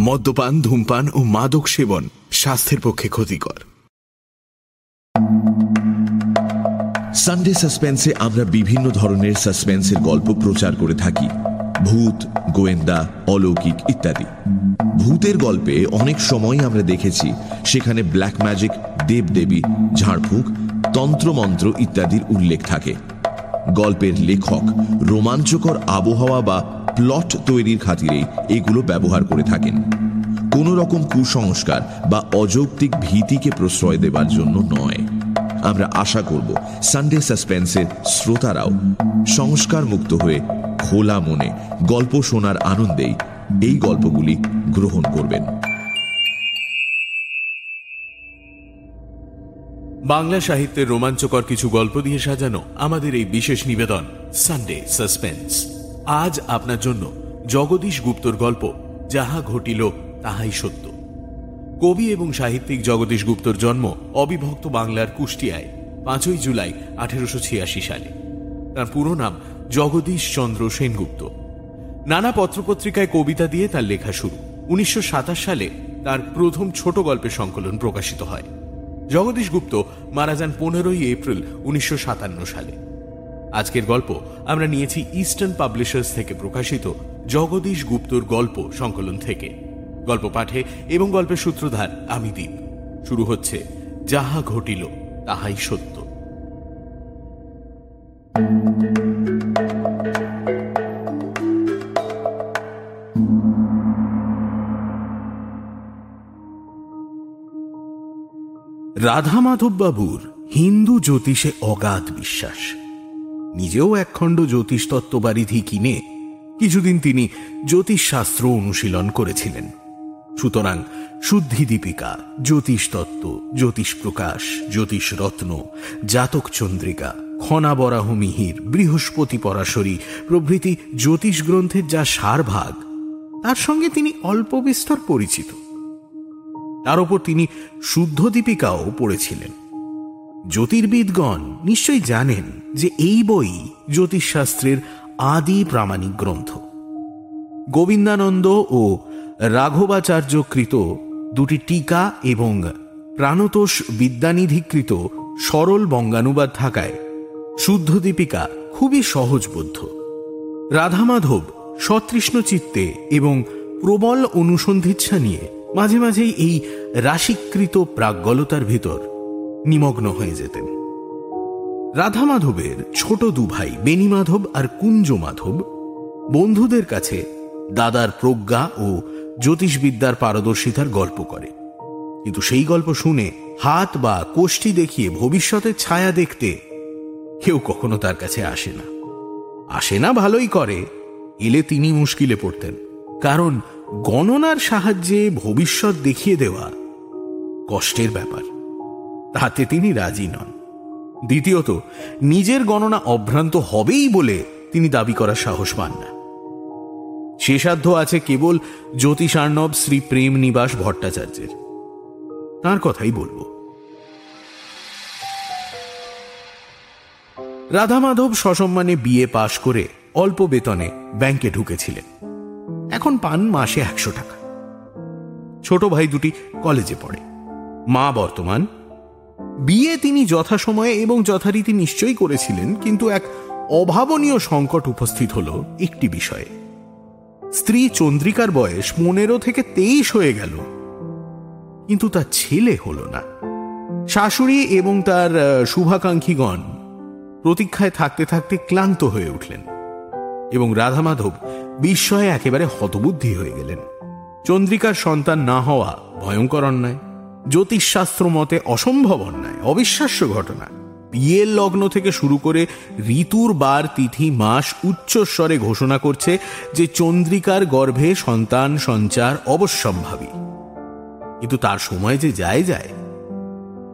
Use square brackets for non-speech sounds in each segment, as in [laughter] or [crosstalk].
মদ্যপান, ধূমপান ও মাদক সেবন স্বাস্থ্যের পক্ষে ক্ষতিকর। সানডে সাসপেন্সে আমরা বিভিন্ন ধরনের সাসপেন্সের গল্প প্রচার করে থাকি। ভূত, গোয়েন্দা, অলৌকিক ইত্যাদি। ভূতের গল্পে অনেক সময় আমরা দেখেছি সেখানে ব্ল্যাক ম্যাজিক দেবদেবী, ঝাড়ফুঁক, তন্ত্রমন্ত্র ইত্যাদির উল্লেখ থাকে। গল্পের লেখক, রোমাঞ্চকর আবহাওয়া বা প্লট তৈরির খাতিরেই এগুলো ব্যবহার করে থাকেন। কোন রকম কুসংস্কার বা অযৌক্তিক ভীতিকে প্রশ্রয় দেবার জন্য নয়। আমরা আশা করব সানডে সাসপেন্সের শ্রোতারাও সংস্কার মুক্ত হয়ে খোলা মনে গল্প শোনার আনন্দেই এই গল্পগুলি গ্রহণ করবেন। বাংলা সাহিত্যের রোমাঞ্চকর কিছু গল্প দিয়ে সাজানো আমাদের এই বিশেষ নিবেদন সানডে সাসপেন্স আজ আপনার জন্য জগদীশ গুপ্তর গল্প, যাহা ঘটিল তাহাই সত্য। কবি এবং সাহিত্যিক জগদীশ গুপ্তর জন্ম অবিভক্ত বাংলার কুষ্টিয়ায়, পাঁচই জুলাই আঠেরোশো ছিয়াশি সালে। তার পুরো নাম জগদীশ চন্দ্র সেনগুপ্ত। নানা পত্রপত্রিকায় কবিতা দিয়ে তার লেখা শুরু। উনিশশো সাতাশ সালে তার প্রথম ছোট গল্পের সংকলন প্রকাশিত হয়। জগদীশ গুপ্ত মারা যান পনেরোই এপ্রিল উনিশশো সাতান্ন সালে। আজকের গল্প আমরা নিয়েছি ইস্টার্ন পাবলিশার্স থেকে প্রকাশিত জগদীশ গুপ্তর গল্প সংকলন থেকে। গল্প পাঠে এবং গল্পের সূত্রধার আমি দ্বীপ শুরু হচ্ছে, যাহা ঘটিল, তাহাই সত্য। রাধা মাধব বাবুর হিন্দু জ্যোতিষে অগাধ বিশ্বাস। নিজেও একখণ্ড জ্যোতিষ তত্ত্ব বারিধি কিনে কিছুদিন তিনি জ্যোতিষশাস্ত্র অনুশীলন করেছিলেন। সুতরাং শুদ্ধি দীপিকা জ্যোতিষ তত্ত্ব জ্যোতিষ প্রকাশ জ্যোতিষ রত্ন জাতক চন্দ্রিকা, খনাবরাহ মিহির, বৃহস্পতি পরাশরী প্রভৃতি জ্যোতিষ গ্রন্থের যা সারভাগ, তার সঙ্গে তিনি অল্প বিস্তর পরিচিত। তার উপর তিনি শুদ্ধ দীপিকাও পড়েছিলেন। জ্যোতির্বিদগণ নিশ্চয়ই জানেন যে এই বই জ্যোতিষশাস্ত্রের আদি প্রামাণিক গ্রন্থ। গোবিন্দানন্দ ও রাঘবাচার্যকৃত দুটি টিকা এবং প্রাণতোষ বিদ্যানিধিকৃত সরল বঙ্গানুবাদ থাকায় শুদ্ধ দীপিকা খুবই সহজবোধ্য। রাধামাধব সতৃষ্ণ চিত্তে এবং প্রবল অনুসন্ধিচ্ছা নিয়ে মাঝে মাঝেই এই রাশিকৃত প্রাজ্ঞলতার ভিতর নিমগ্ন হয়ে যেতেন। রাধা মাধবের ছোট দু ভাই বেনি মাধব আর কুঞ্জ মাধব বন্ধুদের কাছে দাদার প্রজ্ঞা ও জ্যোতিষবিদ্যার পারদর্শিতার গল্প করে। কিন্তু সেই গল্প শুনে হাত বা কোষ্ঠী দেখিয়ে ভবিষ্যতের ছায়া দেখতে কেউ কখনো তার কাছে আসে না। আসে না ভালোই করে, এলে তিনি মুশকিলে পড়তেন। কারণ গণনার সাহায্যে ভবিষ্যৎ দেখিয়ে দেওয়া কষ্টের ব্যাপার। তাতে তিনি রাজি নন। দ্বিতীয়ত, নিজের গণনা অভ্রান্ত হবেই বলে তিনি দাবি করার সাহস পান না। শেষাধ্য আছে কেবল জ্যোতিষার্ণব শ্রী প্রেম নিবাস ভট্টাচার্যের। তার কথাই বলব। রাধামাধব সসম্মানে বিয়ে পাশ করে অল্প বেতনে ব্যাংকে ঢুকেছিলেন। এখন পান মাসে একশো টাকা। ছোট ভাই দুটি কলেজে পড়ে। মা বর্তমান। বিয়ে তিনি যথাসময়ে এবং যথারীতি নিশ্চয়ই করেছিলেন, কিন্তু এক অভাবনীয় সংকট উপস্থিত হল একটি বিষয়ে। স্ত্রী চন্দ্রিকার বয়স পনেরো থেকে তেইশ হয়ে গেল। কিন্তু তার ছেলে হল না। শাশুড়ি এবং তার শুভাকাঙ্ক্ষীগণ প্রতীক্ষায় থাকতে থাকতে ক্লান্ত হয়ে উঠলেন। এবং রাধা মাধব বিস্ময়ে একেবারে হতবুদ্ধি হয়ে গেলেন। চন্দ্রিকার সন্তান না হওয়া ভয়ঙ্কর অন্যায়, জ্যোতিষশাস্ত্র মতে অসম্ভব অন্যায়, অবিশ্বাস্য ঘটনা। বিয়ের লগ্ন থেকে শুরু করে ঋতুর বার তিথি, মাস উচ্চস্বরে ঘোষণা করছে যে চন্দ্রিকার গর্ভে সন্তান সঞ্চার অবশ্যম্ভাবী। কিন্তু তার সময় যে যায় যায়।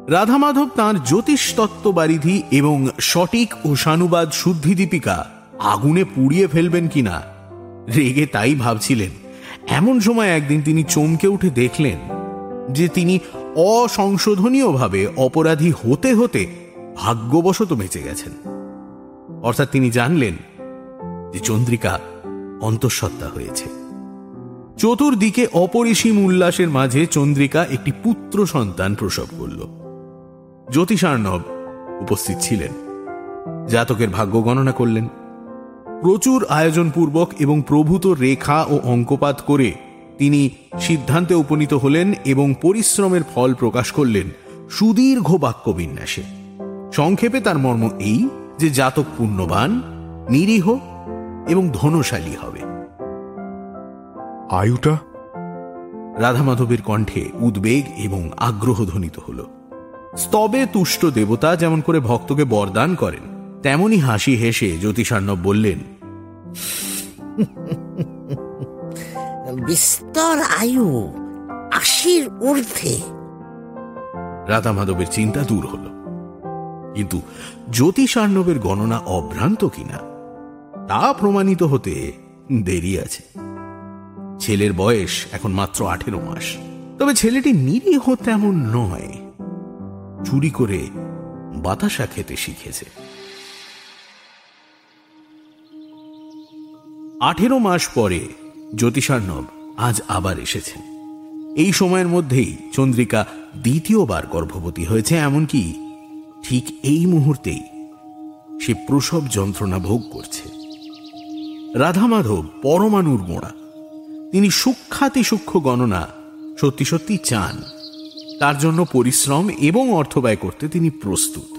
রাধা মাধব তাঁর জ্যোতিষ তত্ত্ব বারিধি এবং সঠিক ও সানুবাদ শুদ্ধি দীপিকা আগুনে পুড়িয়ে ফেলবেন কিনা? রেগে তাই ভাবছিলেন। এমন সময় একদিন তিনি চমকে উঠে দেখলেন যে তিনি অসংশোধনীয়ভাবে অপরাধী হতে হতে ভাগ্যবশত বেঁচে গেছেন। অর্থাৎ তিনি জানলেন যে চন্দ্রিকা অন্তঃসত্ত্বা হয়েছে। চতুর্দিকে অপরিসীম উল্লাসের মাঝে চন্দ্রিকা একটি পুত্র সন্তান প্রসব করল। জ্যোতিষার্ণব উপস্থিত ছিলেন। জাতকের ভাগ্য গণনা করলেন। প্রচুর আয়োজনপূর্বক এবং প্রভূত রেখা ও অঙ্কপাত করে তিনি সিদ্ধান্তে উপনীত হলেন এবং পরিশ্রমের ফল প্রকাশ করলেন সুদীর্ঘ বাক্য বিন্যাসে সংক্ষেপে তার মর্ম এই যে জাতক পুণ্যবান নিরীহ এবং ধনশালী হবে। আয়ুটা? রাধা মাধবের কণ্ঠে উদ্বেগ এবং আগ্রহ ধ্বনিত হল। স্তবে তুষ্ট দেবতা যেমন করে ভক্তকে বরদান করেন তেমনি হাসি হেসে জ্যোতিষার্ণব বললেন [laughs] বিস্তর আয়ু, আশির ঊর্ধ্বে। রাধা মাধবের চিন্তা দূর হল। কিন্তু জ্যোতিষার্ণবের গণনা অভ্রান্ত কিনা, তা প্রমাণিত হতে দেরি আছে। ছেলের বয়স এখন মাত্র আঠেরো মাস। তবে ছেলেটি নিরীহ তেমন নয়। চুরি করে বাতাসা খেতে শিখেছে। আঠেরো মাস পরে জ্যোতিষার্ণব আজ আবার এসেছেন। এই সময়ের মধ্যেই চন্দ্রিকা দ্বিতীয়বার গর্ভবতী হয়েছে, এমনকি ঠিক এই মুহূর্তেই সে প্রসব যন্ত্রণা ভোগ করছে। রাধা মাধব পরমাণুর মোড়া। তিনি সূক্ষাতি সূক্ষ্ম গণনা সত্যি সত্যি চান। তার জন্য পরিশ্রম এবং অর্থ ব্যয় করতে তিনি প্রস্তুত।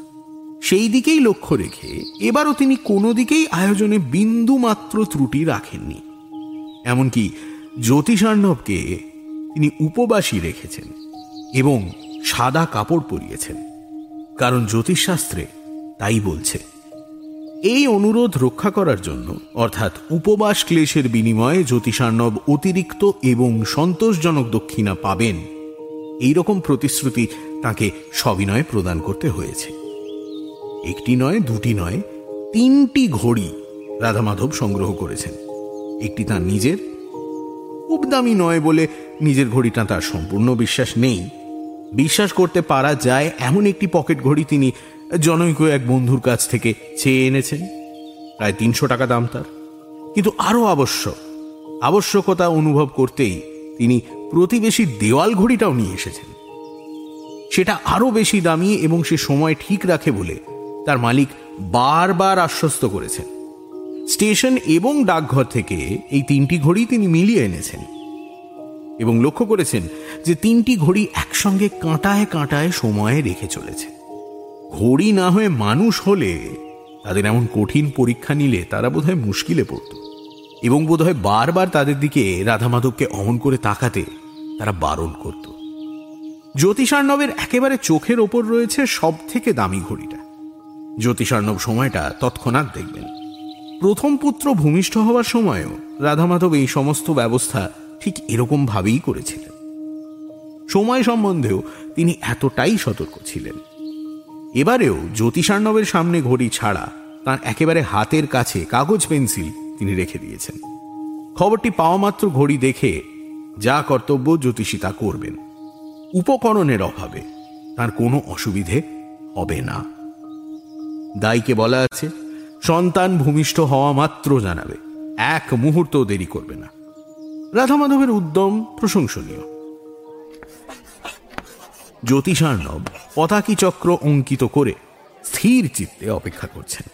সেই দিকেই লক্ষ্য রেখে এবারও তিনি কোনো দিকেই আয়োজনে বিন্দু মাত্র ত্রুটি রাখেননি। এমনকি জ্যোতিষার্ণবকে তিনি উপবাসী রেখেছেন এবং সাদা কাপড় পরিয়েছেন, কারণ জ্যোতিষশাস্ত্রে তাই বলছে। এই অনুরোধ রক্ষা করার জন্য, অর্থাৎ উপবাস ক্লেশের বিনিময়ে জ্যোতিষার্ণব অতিরিক্ত এবং সন্তোষজনক দক্ষিণা পাবেন, এইরকম প্রতিশ্রুতি তাকে সবিনয় প্রদান করতে হয়েছে। একটি নয়, দুটি নয়, তিনটি ঘড়ি রাধামাধব সংগ্রহ করেছেন। একটি তার নিজের, খুব দামি নয় বলে নিজের ঘড়িটা তার সম্পূর্ণ বিশ্বাস নেই। বিশ্বাস করতে পারা যায় এমন একটি পকেট ঘড়ি তিনি জনৈক এক বন্ধুর কাছ থেকে চেয়ে এনেছেন। প্রায় তিনশো টাকা দাম তার। কিন্তু আরও আবশ্যক, আবশ্যকতা অনুভব করতেই তিনি প্রতিবেশীর দেওয়াল ঘড়িটাও নিয়ে এসেছেন। সেটা আরও বেশি দামি এবং সে সময় ঠিক রাখে বলে তার মালিক বারবার আশ্বস্ত করেছেন। স্টেশন এবং ডাকঘর থেকে এই তিনটি ঘড়ি তিনি মিলিয়ে এনেছেন এবং লক্ষ্য করেছেন যে তিনটি ঘড়ি একসঙ্গে কাঁটায় কাঁটায় সময়ে রেখে চলেছে। ঘড়ি না হয়ে মানুষ হলে তাদের এমন কঠিন পরীক্ষা নিলে তারা বোধহয় মুশকিলে পড়ত এবং বোধহয় বারবার তাদের দিকে রাধা মাধবকে অমন করে তাকাতে তারা বারণ করত। জ্যোতিষার্ণবের একেবারে চোখের ওপর রয়েছে সব থেকে দামি ঘড়িটা। জ্যোতিষার্ণব সময়টা তৎক্ষণাৎ দেখবেন। প্রথম পুত্র ভূমিষ্ঠ হওয়ার সময়ও রাধা মাধব এই সমস্ত ব্যবস্থা ঠিক এরকম ভাবেই করেছিলেন। সময় সম্বন্ধেও তিনি এতটাই সতর্ক ছিলেন। এবারেও জ্যোতিষার্ণবের সামনে ঘড়ি ছাড়া তার একেবারে হাতের কাছে কাগজ পেন্সিল তিনি রেখে দিয়েছেন। খবরটি পাওয়া মাত্র ঘড়ি দেখে যা কর্তব্য জ্যোতিষী তা করবেন। উপকরণের অভাবে তার কোনো অসুবিধে হবে না। দায়কে বলা আছে, সন্তান ভূমিষ্ঠ হওয়া মাত্র জানাবে। এক মুহূর্ত দেরি করবে না। রাধা মাধবের উদ্যম প্রশংসনীয়। জ্যোতিষার্ণব পতাকি চক্র অঙ্কিত করে স্থির চিত্তে অপেক্ষা করছেন।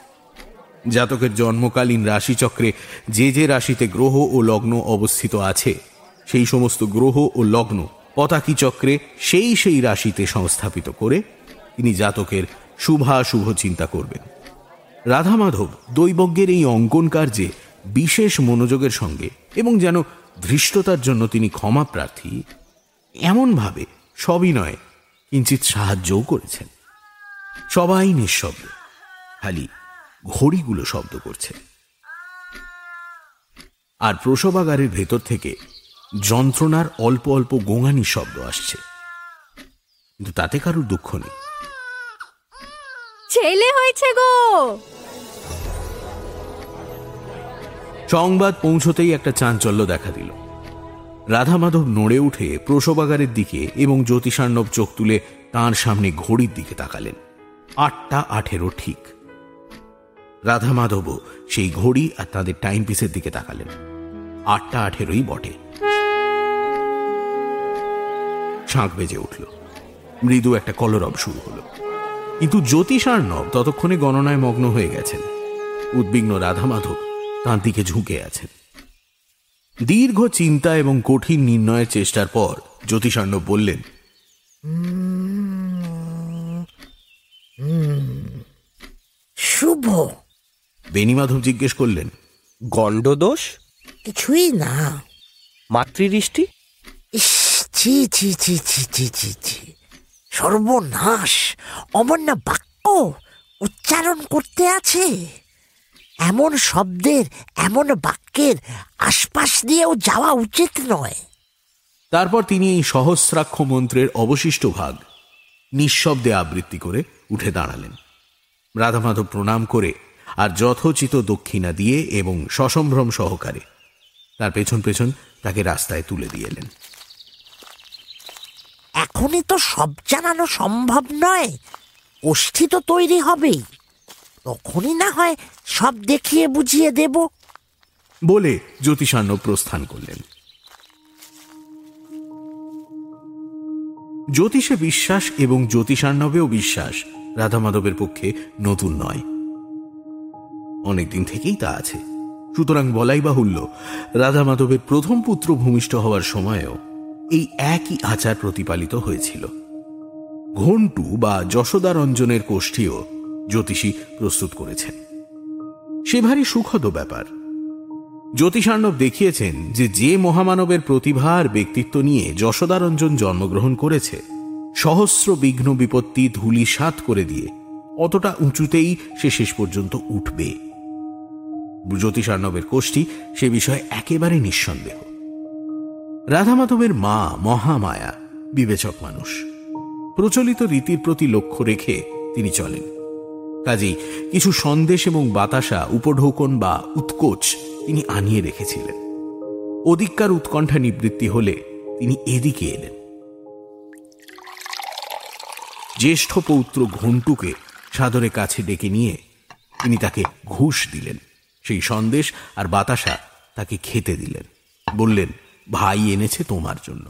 জাতকের জন্মকালীন রাশিচক্রে যে যে রাশিতে গ্রহ ও লগ্ন অবস্থিত আছে, সেই সমস্ত গ্রহ ও লগ্ন পতাকি চক্রে সেই সেই রাশিতে সংস্থাপিত করে তিনি জাতকের শুভাশুভ চিন্তা করবেন। রাধা মাধব দৈবজ্ঞের এই অঙ্কন কার্যে বিশেষ মনোযোগের সঙ্গে এবং যেন ধৃষ্টতার জন্য তিনি ক্ষমা প্রার্থী, এমনভাবে সবিনয় কিঞ্চিত সাহায্যও করেছেন। সবাই নিঃশব্দ, খালি ঘড়িগুলো শব্দ করছে। আর প্রসবাগারের ভেতর থেকে যন্ত্রণার অল্প অল্প গোঙানি শব্দ আসছে। কিন্তু তাতে কারুর দুঃখ নেই। ছেলে হয়েছে গো। সংবাদ পৌঁছতেই একটা চাঞ্চল্য দেখা দিল। রাধা মাধব নড়ে উঠে প্রসবাগারের দিকে এবং জ্যোতিষার্ণব চোখ তুলে তাঁর সামনে ঘড়ির দিকে তাকালেন। আটটা আঠেরো ঠিক। রাধা মাধবও সেই ঘড়ি আর তাদের টাইম পিসের দিকে তাকালেন। আটটা আঠেরোই বটে। শাঁখ বেজে উঠল। মৃদু একটা কলরব শুরু হলো। কিন্তু জ্যোতিষার্ণব ততক্ষণে গণনায় মগ্ন হয়ে গেছেন। উদ্বিগ্ন রাধা মাধব তাঁর দিকে ঝুঁকে আছেন। দীর্ঘ চিন্তা এবং কঠিন নির্ণয়ের চেষ্টার পর জ্যোতিষার্ণব বললেন শুভ। বেণীমাধব জিজ্ঞেস করলেন গণ্ডদোষ? কিছুই না। মাতৃদৃষ্টি? ইস ছি ছি ছি ছি ছি ছি ছি। সর্বনাশ, অমন্য বাক্য উচ্চারণ করতে আছে। এমন শব্দের, এমন বাক্যের আশপাশ দিয়েও যাওয়া উচিত নয়। তারপর তিনি এই সহস্রাক্ষ মন্ত্রের অবশিষ্ট ভাগ নিঃশব্দে আবৃত্তি করে উঠে দাঁড়ালেন। রাধামাধব প্রণাম করে আর যথোচিত দক্ষিণা দিয়ে এবং সসম্ভ্রম সহকারে তার পেছন পেছন তাকে রাস্তায় তুলে দিয়ে এলেন। এখনই তো সব জানানো সম্ভব নয়। গোষ্ঠী তো তৈরি হবেই। তখনই না হয় সব দেখিয়ে বুঝিয়ে দেব। বলে জ্যোতিষান্ন প্রস্থান করলেন। জ্যোতিষে বিশ্বাস এবং জ্যোতিষান্নবেও বিশ্বাস রাধামাধবের পক্ষে নতুন নয়। অনেকদিন থেকেই তা আছে। সুতরাং বলাই বাহুল্য রাধা রাধামাধবের প্রথম পুত্র ভূমিষ্ঠ হওয়ার সময়েও এই একই আচার প্রতিপালিত হয়েছিল। ঘন্টু বা যশোদারঞ্জনের কোষ্ঠীও জ্যোতিষী প্রস্তুত করেছেন। সে ভারী সুখদ ব্যাপার। জ্যোতিষার্ণব দেখিয়েছেন যে যে মহামানবের প্রতিভা আর ব্যক্তিত্ব নিয়ে যশোদারঞ্জন জন্মগ্রহণ করেছে, সহস্র বিঘ্ন বিপত্তি ধুলি সাত করে দিয়ে অতটা উঁচুতেই সে শেষ পর্যন্ত উঠবে। জ্যোতিষার্ণবের কোষ্ঠী সে বিষয়ে একেবারে নিঃসন্দেহ। রাধামাধবের মা মহামায়া বিবেচক মানুষ। প্রচলিত রীতির প্রতি লক্ষ্য রেখে তিনি চলেন। কাজেই কিছু সন্দেশ এবং বাতাসা, উপঢৌকন বা উৎকোচ তিনি আনিয়ে রেখেছিলেন। অধিককার উৎকণ্ঠা নিবৃত্তি হলে তিনি এদিকে এলেন। জ্যেষ্ঠ পৌত্র ঘন্টুকে সাদরে কাছে ডেকে নিয়ে তিনি তাকে ঘুষ দিলেন। সেই সন্দেশ আর বাতাসা তাকে খেতে দিলেন। বললেন ভাই এনেছে তোমার জন্য।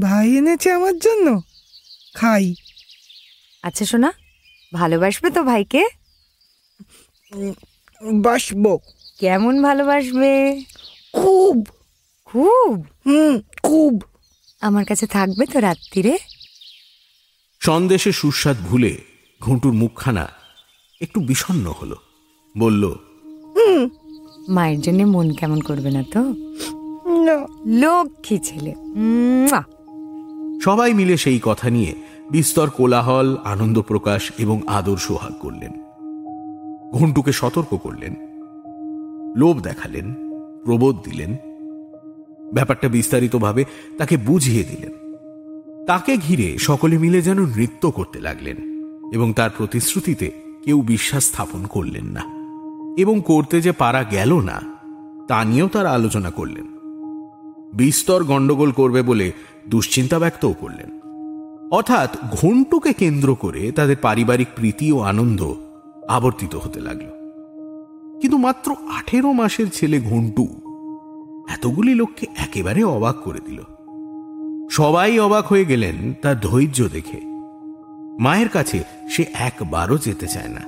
ভাই এনেছে আমার জন্য? খাই। আচ্ছা শোনা ভালোবাসবে তো ভাইকে? বাসবো। কেমন ভালোবাসবে? খুব। খুব? হুম খুব। আমার কাছে থাকবে তো রাত্রিরে? সন্দেশে সুস্বাদ ভুলে ঘুঁটুর মুখখানা একটু বিষণ্ণ হলো। বলল মায়ের জন্য মন কেমন করবে না তো? না লক্ষ্মী ছেলে সবাই মিলে সেই কথা নিয়ে বিস্তর কোলাহল, আনন্দ প্রকাশ এবং আদর সোহাগ করলেন। ঘন্টুকে সতর্ক করলেন। লোভ দেখালেন, প্রবোধ দিলেন। ব্যাপারটা বিস্তারিতভাবে তাকে বুঝিয়ে দিলেন। তাকে ঘিরে সকলে মিলে যেন নৃত্য করতে লাগলেন এবং তার প্রতিশ্রুতিতে কেউ বিশ্বাস স্থাপন করলেন না। এবং করতে যে পারা গেল না, তা নিয়েও তারা আলোচনা করলেন। বিস্তর গণ্ডগোল করবে বলে দুশ্চিন্তা ব্যক্তও করলেন। অর্থাৎ ঘন্টুকে কেন্দ্র করে তাদের পারিবারিক প্রীতি ও আনন্দ আবর্তিত হতে লাগল। কিন্তু মাত্র আঠেরো মাসের ছেলে ঘন্টু এতগুলি লোককে একেবারে অবাক করে দিল। সবাই অবাক হয়ে গেলেন তার ধৈর্য দেখে। মায়ের কাছে সে একবারও যেতে চায় না।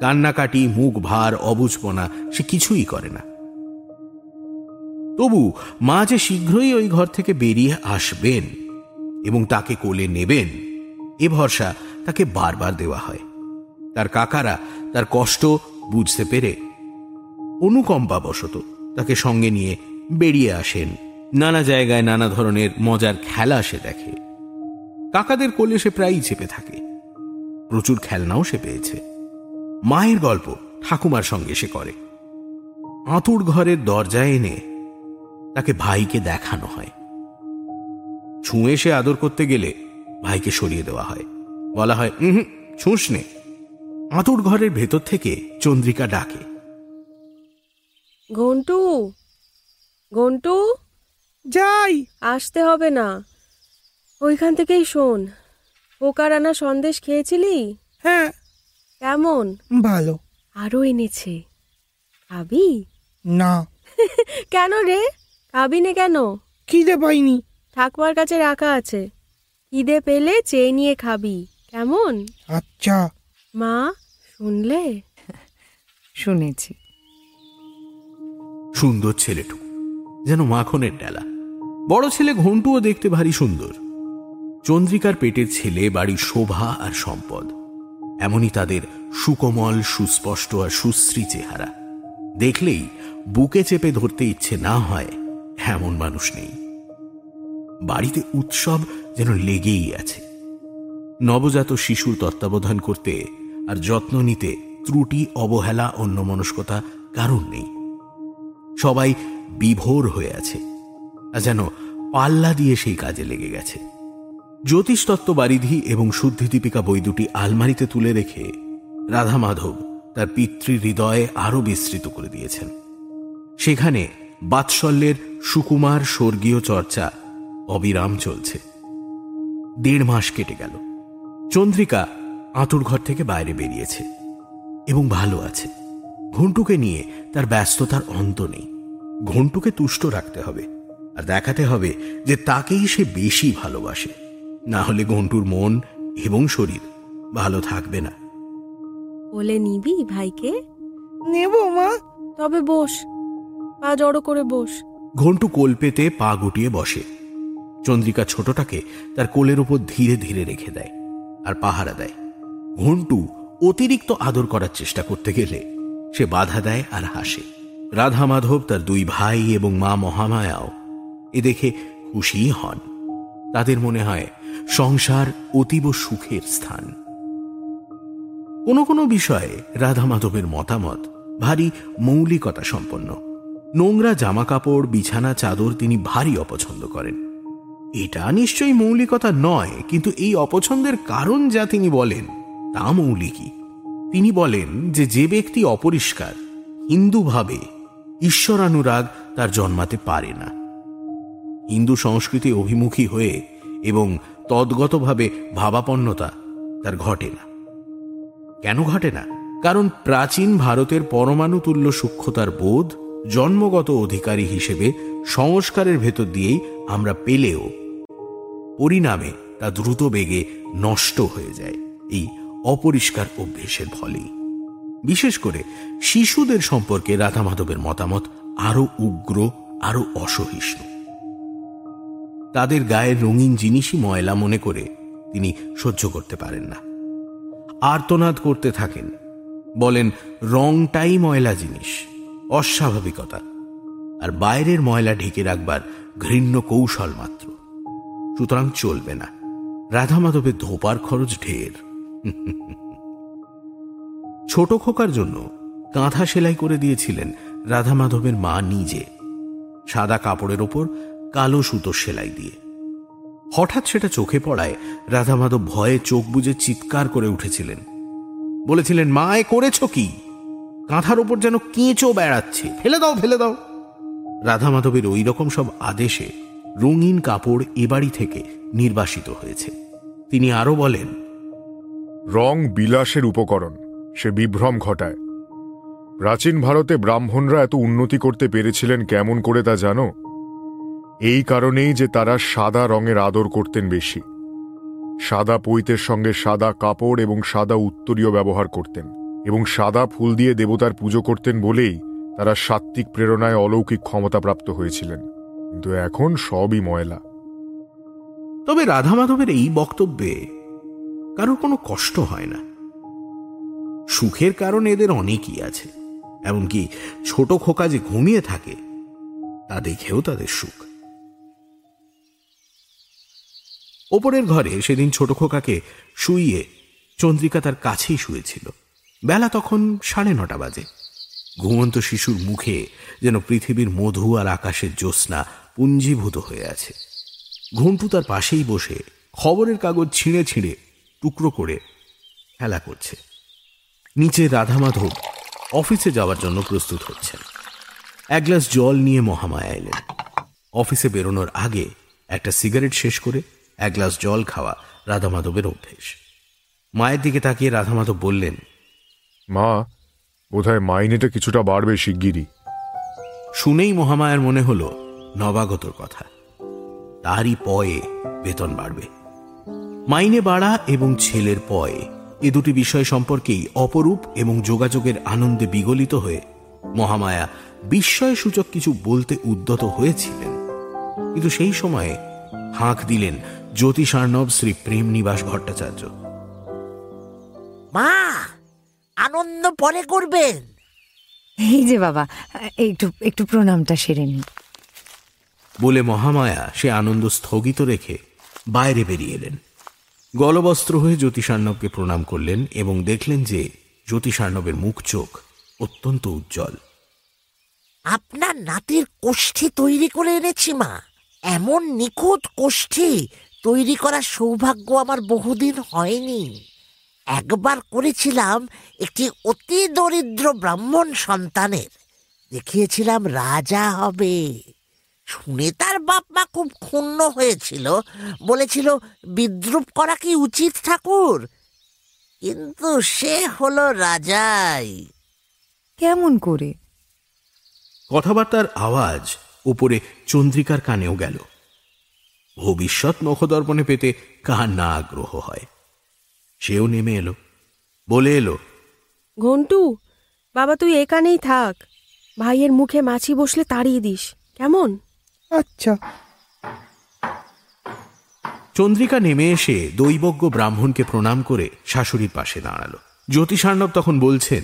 কান্নাকাটি, মুখ ভার, অবুঝপনা সে কিছুই করে না। তবু মা যে শীঘ্রই ওই ঘর থেকে বেরিয়ে আসবেন এবং তাকে কোলে নেবেন, এ ভরসা তাকে বারবার দেওয়া হয়। তার কাকারা তার কষ্ট বুঝতে পেরে অনুকম্পা অনুকম্পাবশত তাকে সঙ্গে নিয়ে বেরিয়ে আসেন। নানা জায়গায় নানা ধরনের মজার খেলা সে দেখে। কাকাদের কোলে সে প্রায়ই চেপে থাকে। প্রচুর খেলনাও সে পেয়েছে। মায়ের গল্প ঠাকুমার সঙ্গে সে করে। আঁতুর ঘরের দরজায় এনে তাকে ভাইকে দেখানো হয়। ছুঁয়ে সে আদর করতে গেলে ভাইকে সরিয়ে দেওয়া হয়। বলা হয় হুম ছুঁস নে। আঁতুর ঘরের ভেতর থেকে চন্দ্রিকা ডাকে। ঘন্টু ঘন্টু যাই। আসতে হবে না। ওইখান থেকেই শোন। পোকার আনা সন্দেশ খেয়েছিলি? হ্যাঁ। কেমন? ভালো। আরও এনেছে। খাবি? না। [laughs] কেন রে? খাবি না কেন? খিদে পাইনি। ঠাকুমার কাছে রাখা আছে। খিদে পেলে চেয়ে নিয়ে খাবি। কেমন? আচ্ছা। মা শুনলে? শুনেছি। সুন্দর ছেলেটুকু যেন মাখনের ডালা বড় ছেলে ঘন্টুও দেখতে ভারী সুন্দর। চন্দ্রিকার পেটের ছেলে বাড়ির শোভা আর সম্পদ। এমনই তাদের সুকোমল সুস্পষ্ট আর সুশ্রী চেহারা। দেখলেই বুকে চেপে ধরতে ইচ্ছে না হয় এমন মানুষ নেই। বাড়িতে উৎসব যেন লেগেই আছে। নবজাত শিশুর তত্ত্বাবধান করতে আর যত্ন নিতে ত্রুটি, অবহেলা, অন্যমনস্কতা কারণ নেই। সবাই বিভোর হয়ে আছে, আর যেন পাল্লা দিয়ে সেই কাজে লেগে গেছে। জ্যোতিষতত্ত্ব বারিধি এবং শুদ্ধি দীপিকা বই দুটি আলমারিতে তুলে রেখে রাধা মাধব তার পিতৃ হৃদয়ে আরও বিস্তৃত করে দিয়েছেন। সেখানে বাৎসল্যের সুকুমার স্বর্গীয় চর্চা অবিরাম চলছে। দেড় মাস কেটে গেল। চন্দ্রিকা আঁতুর ঘর থেকে বাইরে বেরিয়েছে এবং ভালো আছে। ঘন্টুকে নিয়ে তার ব্যস্ততার অন্ত নেই। ঘন্টুকে তুষ্ট রাখতে হবে আর দেখাতে হবে যে তাকেই সে বেশি ভালোবাসে। না হলে ঘন্টুর মন এবং শরীর ভালো থাকবে না। কোলে নিবি ভাইকে? নেব মা। তবে বস পা জড়ো করে বস। ঘন্টু কোল পেতে পা গুটিয়ে বসে। চন্দ্রিকা ছোটটাকে তার কোলের উপর ধীরে ধীরে রেখে দেয় আর পাহারা দেয়। ঘন্টু অতিরিক্ত আদর করার চেষ্টা করতে গেলে সে বাধা দেয় আর হাসে। রাধা মাধব তার দুই ভাই এবং মা মহামায়াও এ দেখে খুশি হন। তাদের মনে হয় সংসার অতীব সুখের স্থান। কোনো কোনো বিষয়ে রাধা মাধবের মতামত ভারী মৌলিকতা সম্পন্ন। নোংরা জামা কাপড় বিছানা, চাদর তিনি ভারী অপছন্দ করেন। এটা নিশ্চয়ই মৌলিকতা নয়, কিন্তু এই অপছন্দের কারণ যা তিনি বলেন, তা মৌলিকই। তিনি বলেন যে যে ব্যক্তি অপরিষ্কার, হিন্দু ভাবে, ঈশ্বরানুরাগ তার জন্মাতে পারে না। হিন্দু সংস্কৃতি অভিমুখী হয়ে এবং তদ্গতভাবে ভাবাপন্নতা তার ঘটে না। কেন ঘটে না? কারণ প্রাচীন ভারতের পরমাণু তুল্য সূক্ষ্মতার বোধ জন্মগত অধিকারী হিসেবে সংস্কারের ভেতর দিয়েই আমরা পেলেও পরিণামে তা দ্রুত বেগে নষ্ট হয়ে যায় এই অপরিষ্কার অভ্যেসের ফলেই। বিশেষ করে শিশুদের সম্পর্কে রাধা মাধবের মতামত আরও উগ্র আরও অসহিষ্ণু। তাদের গায়ের রঙিন জিনিসই ময়লা মনে করে তিনি সহ্য করতে পারেন না। আর্তনাদ করতে থাকেন। বলেন, রংটাই ময়লা জিনিস। অস্বাভাবিকতা। আর বাইরের ময়লা ঢেকে রাখবার ঘৃণ্য কৌশল মাত্র। সুতরাং চলবে না। রাধা মাধবের ধোপার খরচ ঢের। [laughs] ছোট খোকার জন্য কাঁথা সেলাই করে দিয়েছিলেন রাধা মাধবের মা নিজে। সাদা কাপড়ের ওপর কালো সুতো সেলাই দিয়ে। হঠাৎ সেটা চোখে পড়ায় রাধা মাধব ভয়ে চোখ বুজে চিৎকার করে উঠেছিলেন। বলেছিলেন, মা, এ করেছ কি? কাঁথার ওপর যেন কেঁচো বেড়াচ্ছে। ফেলে দাও ফেলে দাও। রাধা মাধবের ওই রকম সব আদেশে রঙিন কাপড় এ বাড়ি থেকে নির্বাসিত হয়েছে। তিনি আরও বলেন, রং বিলাসের উপকরণ, সে বিভ্রম ঘটায়। প্রাচীন ভারতে ব্রাহ্মণরা এত উন্নতি করতে পেরেছিলেন কেমন করে তা জানো? এই কারণেই যে তারা সাদা রঙের আদর করতেন বেশি। সাদা পৈতের সঙ্গে সাদা কাপড় এবং সাদা উত্তরীয় ব্যবহার করতেন। এবং সাদা ফুল দিয়ে দেবতার পুজো করতেন বলেই তারা সাত্ত্বিক প্রেরণায় অলৌকিক ক্ষমতাপ্রাপ্ত হয়েছিলেন। কিন্তু এখন সবই ময়লা। তবে রাধা মাধবের এই বক্তব্যে কারোর কোনো কষ্ট হয় না। সুখের কারণ এদের অনেকই আছে, এমনকি ছোট খোকা যে ঘুমিয়ে থাকে, তা দেখেও তাদের সুখ। ওপরের ঘরে সেদিন ছোট খোকাকে শুইয়ে চন্দ্রিকা তার কাছেই শুয়েছিল। বেলা তখন সাড়ে নটা বাজে। ঘুমন্ত শিশুর মুখে যেন পৃথিবীর মধু আর আকাশের জ্যোৎস্না পুঞ্জীভূত হয়ে আছে। ঘুমটু তার পাশেই বসে খবরের কাগজ ছিঁড়ে ছিঁড়ে টুকরো করে খেলা করছে। নিচে রাধা মাধব অফিসে যাওয়ার জন্য প্রস্তুত হচ্ছেন। এক গ্লাস জল নিয়ে মহামায়া এলেন। অফিসে বেরোনোর আগে একটা সিগারেট শেষ করে এক গ্লাস জল খাওয়া রাধা মাধবের অভ্যেস। মায়ের দিকে তাকিয়ে রাধা মাধব বললেন মা বোধহয় মাইনেটা কিছুটা বাড়বে শিগগিরই। শুনেই মহামায়ার মনে হলো নবাগতর কথা। তারই পয়ে বেতন বাড়বে। মাইনে বাড়া এবং ছেলের পয়ে এ দুটি বিষয় সম্পর্কেই অপরূপ এবং যোগাযোগের আনন্দে বিগলিত হয়ে মহামায়া বিস্ময় সূচক কিছু বলতে উদ্যত হয়েছিলেন। কিন্তু সেই সময়ে হাঁক দিলেন জ্যোতিষার্ণব শ্রী প্রেম নিবাস ভট্টাচার্য। মা! আনন্দ পরে করবেন। এই যে বাবা একটু একটু প্রণামটা সেরে নি বলে মহামায়া সে আনন্দ স্থগিত রেখে বাইরে বেরিয়ে এলেন। গলবস্ত্র হয়ে জ্যোতিষার্ণবকে প্রণাম করলেন এবং দেখলেন যে জ্যোতিষার্ণবের মুখ চোখ অত্যন্ত উজ্জ্বল। আপনার নাতির কোষ্ঠী তৈরি করে এনেছি মা। এমন নিখুঁত কোষ্ঠী তৈরি করার সৌভাগ্য আমার বহুদিন হয়নি। একবার করেছিলাম একটি অতি দরিদ্র ব্রাহ্মণ সন্তানের। দেখিয়েছিলাম রাজা হবে। শুনে তার বাপ মা খুব ক্ষুণ্ণ হয়েছিল। বলেছিল বিদ্রুপ করা কি উচিত ঠাকুর? কিন্তু সে হলো রাজাই। কেমন করে? কথাবার্তার আওয়াজ উপরে চন্দ্রিকার কানেও গেল। ভবিষ্যৎ নখদর্পণে পেতে কার না আগ্রহ হয়? সেও নেমে এলো। বলে এলো ঘন্টু বাবা তুই এখানেই থাক। ভাইয়ের মুখে মাছি বসলে তাড়িয়ে দিস। কেমন? আচ্ছা। চন্দ্রিকা নেমে এসে দৈবজ্ঞ ব্রাহ্মণকে প্রণাম করে শাশুড়ির পাশে দাঁড়াল। জ্যোতিষার্ণব তখন বলছেন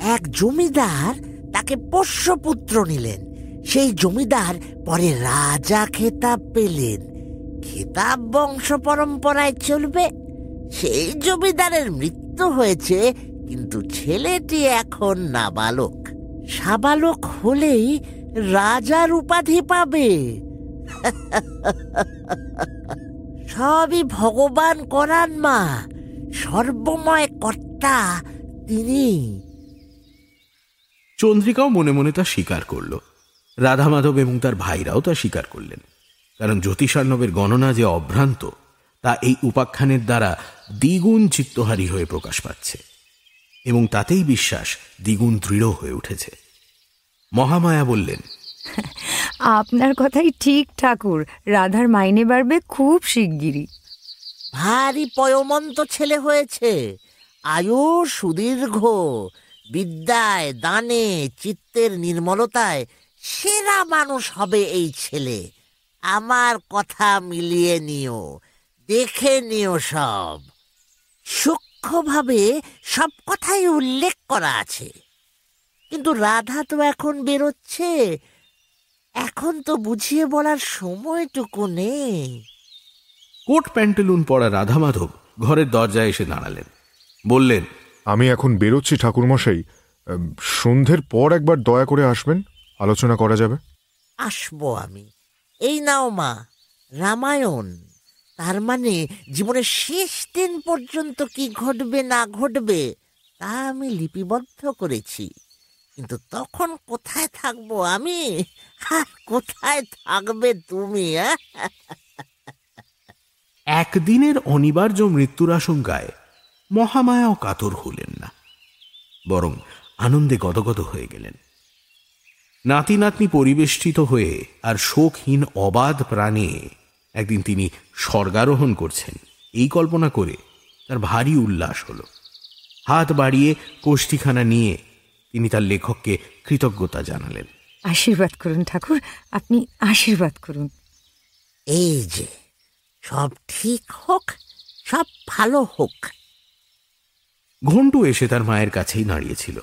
এক জমিদার তাকে পোষ্যপুত্র নিলেন। সেই জমিদার পরে রাজা খেতাব পেলেন। খেতাব বংশ পরম্পরায় চলবে। সেই জমিদারের মৃত্যু হয়েছে, কিন্তু ছেলেটি এখন নাবালক। সাবালক হলেই রাজার উপাধি পাবে। সবই ভগবান করান মা, সর্বময় কর্তা তিনি। চন্দ্রিকাও মনে মনে তা স্বীকার করল। রাধা মাধব এবং তার ভাইরাও তা স্বীকার করলেন। কারণ জ্যোতিষার্ণবের গণনা যে অভ্রান্ত তা এই উপাখ্যানের দ্বারা দ্বিগুণ চিত্তহারী হয়ে প্রকাশ পাচ্ছে। এবং তাতেই বিশ্বাস দ্বিগুণ দৃঢ় হয়ে উঠেছে। মহামায়া বললেন আপনার কথাই ঠিক ঠাকুর রাধার মাইনে বাড়বে খুব শিগগিরই। ভারী পয়মন্ত ছেলে হয়েছে আয়ু সুদীর্ঘ বিদ্যায় দানে চিত্তের নির্মলতায় সেরা মানুষ হবে এই ছেলে। আমার কথা মিলিয়ে নিও দেখে নিও সব। সূক্ষ্মভাবে সব কথাই উল্লেখ করা আছে। কিন্তু রাধা তো এখন বেরোচ্ছে। এখন তো বুঝিয়ে বলার সময়টুকু নেই। কোট প্যান্টেলুন পরা রাধা মাধব ঘরের দরজায় এসে দাঁড়ালেন। বললেন আমি এখন বেরোচ্ছি ঠাকুরমশাই। সন্ধ্যের পর একবার দয়া করে আসবেন? আলোচনা করা যাবে? আসব আমি। এই নাও মা, রামায়ণ। তার মানে জীবনের শেষ দিন পর্যন্ত কি ঘটবে না ঘটবে, তা আমি লিপিবদ্ধ করেছি। কিন্তু তখন কোথায় থাকব আমি? আর কোথায় থাকবে তুমি একদিনের অনিবার্য মৃত্যুর আশঙ্কায় মহামায়াও কাতর হলেন না, বরং আনন্দে গদগদ হয়ে গেলেন। নাতি নাতনি পরিবেষ্টিত হয়ে আর শোকহীন অবাধ প্রাণে একদিন তিনি স্বর্গারোহণ করছেন। এই কল্পনা করে তার ভারী উল্লাস হলো। হাত বাড়িয়ে কোষ্ঠীখানা নিয়ে তিনি তার লেখককে কৃতজ্ঞতা জানালেন। আশীর্বাদ করুন ঠাকুর আপনি আশীর্বাদ করুন। এই যে সব ঠিক হোক সব ভালো হোক। ঘন্টু এসে তার মায়ের কাছেই দাঁড়িয়েছিল।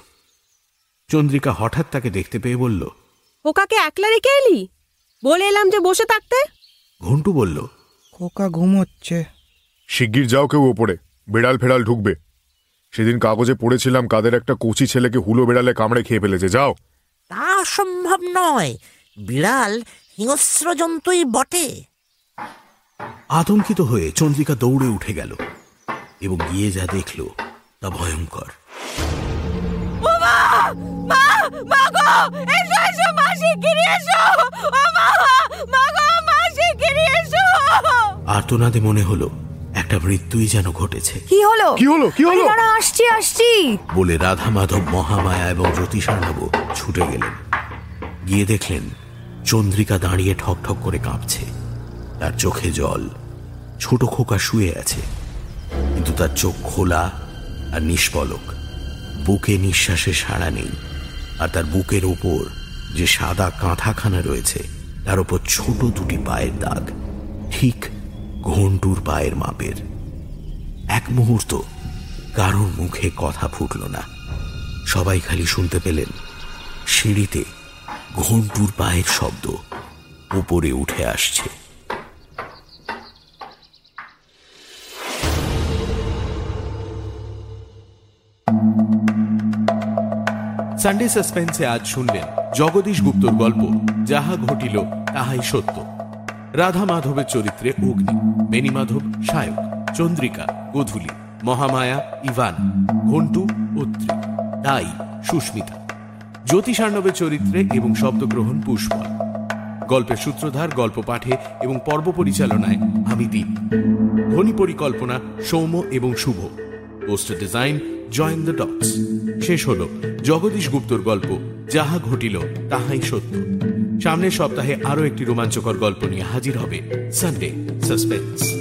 চন্দ্রিকা হঠাৎ তাকে দেখতে পেয়ে বলল ওকাকে একলা রেখে এলি? বলে এলাম যে বসে থাকতে। ঘন্টু বলল খোকা ঘুমোচ্ছে। শিগগির যাও কেউ ওপরে বেড়াল ফেড়াল ঢুকবে। সেদিন কাগজে পড়েছিলাম কাদের একটা কচি ছেলেকে হুলো বেড়ালে কামড়ে খেয়ে ফেলেছে যাও। তা সম্ভব নয় বিড়াল হিংস্র জন্তুই বটে। আতঙ্কিত হয়ে চন্দ্রিকা দৌড়ে উঠে গেল এবং গিয়ে যা দেখল তা ভয়ঙ্কর। আর্তনাদে মনে হলো একটা মৃত্যুই যেন ঘটেছে। কি হলো? কি হলো? কি হলো? আরে আসছি আসছি। বলে রাধা মাধব মহামায়া এবং জ্যোতিষার্ণব ছুটে গেলেন। গিয়ে দেখলেন চন্দ্রিকা দাঁড়িয়ে ঠক ঠক করে কাঁপছে। তার চোখে জল ছোট খোকা শুয়ে আছে। কিন্তু তার চোখ খোলা আর নিষ্পলক বুকে নিঃশ্বাসে সাড়া নেই, আর তার বুকের ওপর যে সাদা কাঁথাখানা রয়েছে, তার ওপর ছোট দুটি পায়ের দাগ, ঠিক ঘন্টুর পায়ের মাপের। এক মুহূর্ত কারোর মুখে কথা ফুটল না। সবাই খালি শুনতে পেলেন, সিঁড়িতে ঘন্টুর পায়ের শব্দ উপরে উঠে আসছে। সানডে সাসপেন্সে আজ শুনলেন জগদীশ গুপ্তর গল্প, যাহা ঘটিল তাহাই সত্য। রাধা মাধবের চরিত্রে অগ্নি বেনি মাধব সায়ক, চন্দ্রিকা গোধূলি, মহামায়া ইভান, ঘন্টু অত্রি তাই সুস্মিতা। জ্যোতিষার্ণবের চরিত্রে এবং শব্দগ্রহণ পুষ্পল। গল্পের সূত্রধার, গল্প পাঠে এবং পর্ব পরিচালনায় আমি দীপ। ধ্বনি পরিকল্পনা সৌম্য এবং Shubho. Poster design join the dots শেষ হলো জগদীশ গুপ্তর গল্প, যাহা ঘটিল, তাহাই সত্য। সামনের সপ্তাহে আরও একটি রোমাঞ্চকর গল্প নিয়ে হাজির হবে সানডে সাসপেন্স